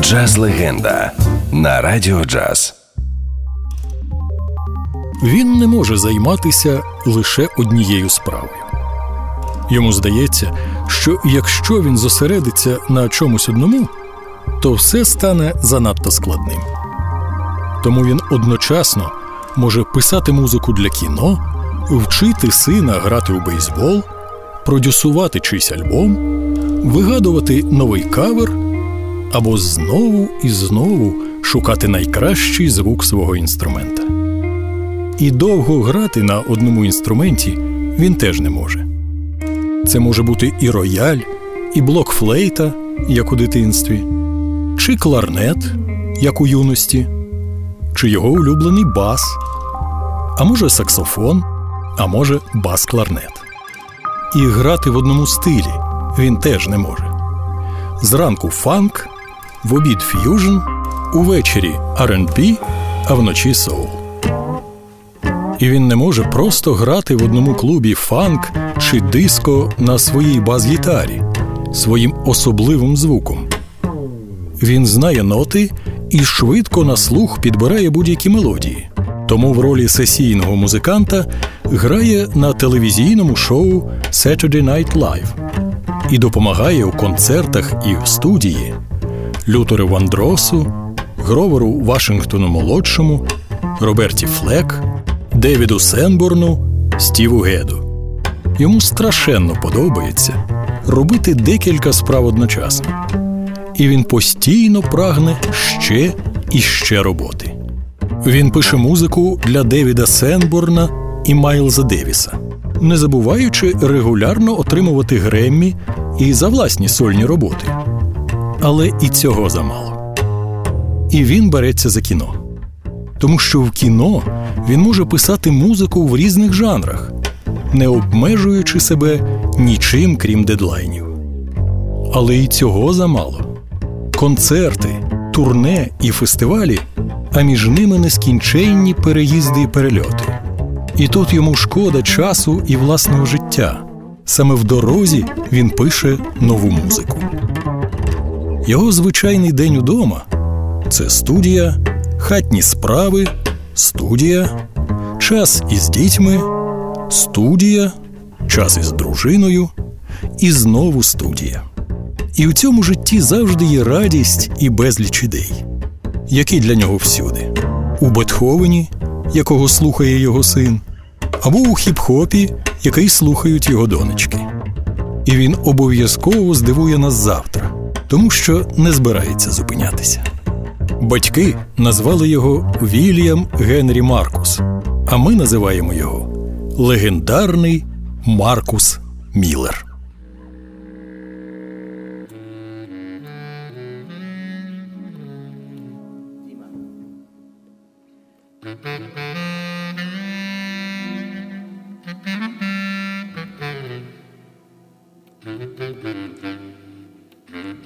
Джаз легенда на радіо джаз. Він не може займатися лише однією справою. Йому здається, що якщо він зосередиться на чомусь одному, то все стане занадто складним. Тому він одночасно може писати музику для кіно, вчити сина грати у бейсбол, продюсувати чийсь альбом, вигадувати новий кавер або знову і знову шукати найкращий звук свого інструмента. І довго грати на одному інструменті він теж не може. Це може бути і рояль, і блок флейта, як у дитинстві, чи кларнет, як у юності, чи його улюблений бас, а може саксофон, а може бас-кларнет. І грати в одному стилі він теж не може. Зранку фанк, в обід ф'южн, увечері R&B, а вночі соул. І він не може просто грати в одному клубі фанк чи диско на своїй бас-гітарі своїм особливим звуком. Він знає ноти і швидко на слух підбирає будь-які мелодії. Тому в ролі сесійного музиканта грає на телевізійному шоу Saturday Night Live і допомагає у концертах і в студії Лютору Вандросу, Гроверу Вашингтону Молодшому, Роберті Флек, Девіду Сенборну, Стіву Геду. Йому страшенно подобається робити декілька справ одночасно. І він постійно прагне ще і ще роботи. Він пише музику для Девіда Сенборна і Майлза Девіса, не забуваючи регулярно отримувати Греммі і за власні сольні роботи. Але і цього замало. І він береться за кіно. Тому що в кіно він може писати музику в різних жанрах, не обмежуючи себе нічим крім дедлайнів. Але і цього замало. Концерти, турне і фестивалі, а між ними нескінченні переїзди і перельоти. І тут йому шкода часу і власного життя. Саме в дорозі він пише нову музику. Його звичайний день удома це студія, хатні справи, студія, час із дітьми, студія, час із дружиною і знову студія. І у цьому житті завжди є радість і безліч ідей, які для нього всюди, у Бетховені, якого слухає його син, або у хіп-хопі, який слухають його донечки. І він обов'язково здивує нас завтра, тому що не збирається зупинятися. Батьки назвали його Вільям Генрі Маркус, а ми називаємо його легендарний Маркус Міллер.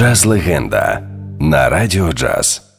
Джаз легенда на радіо джаз.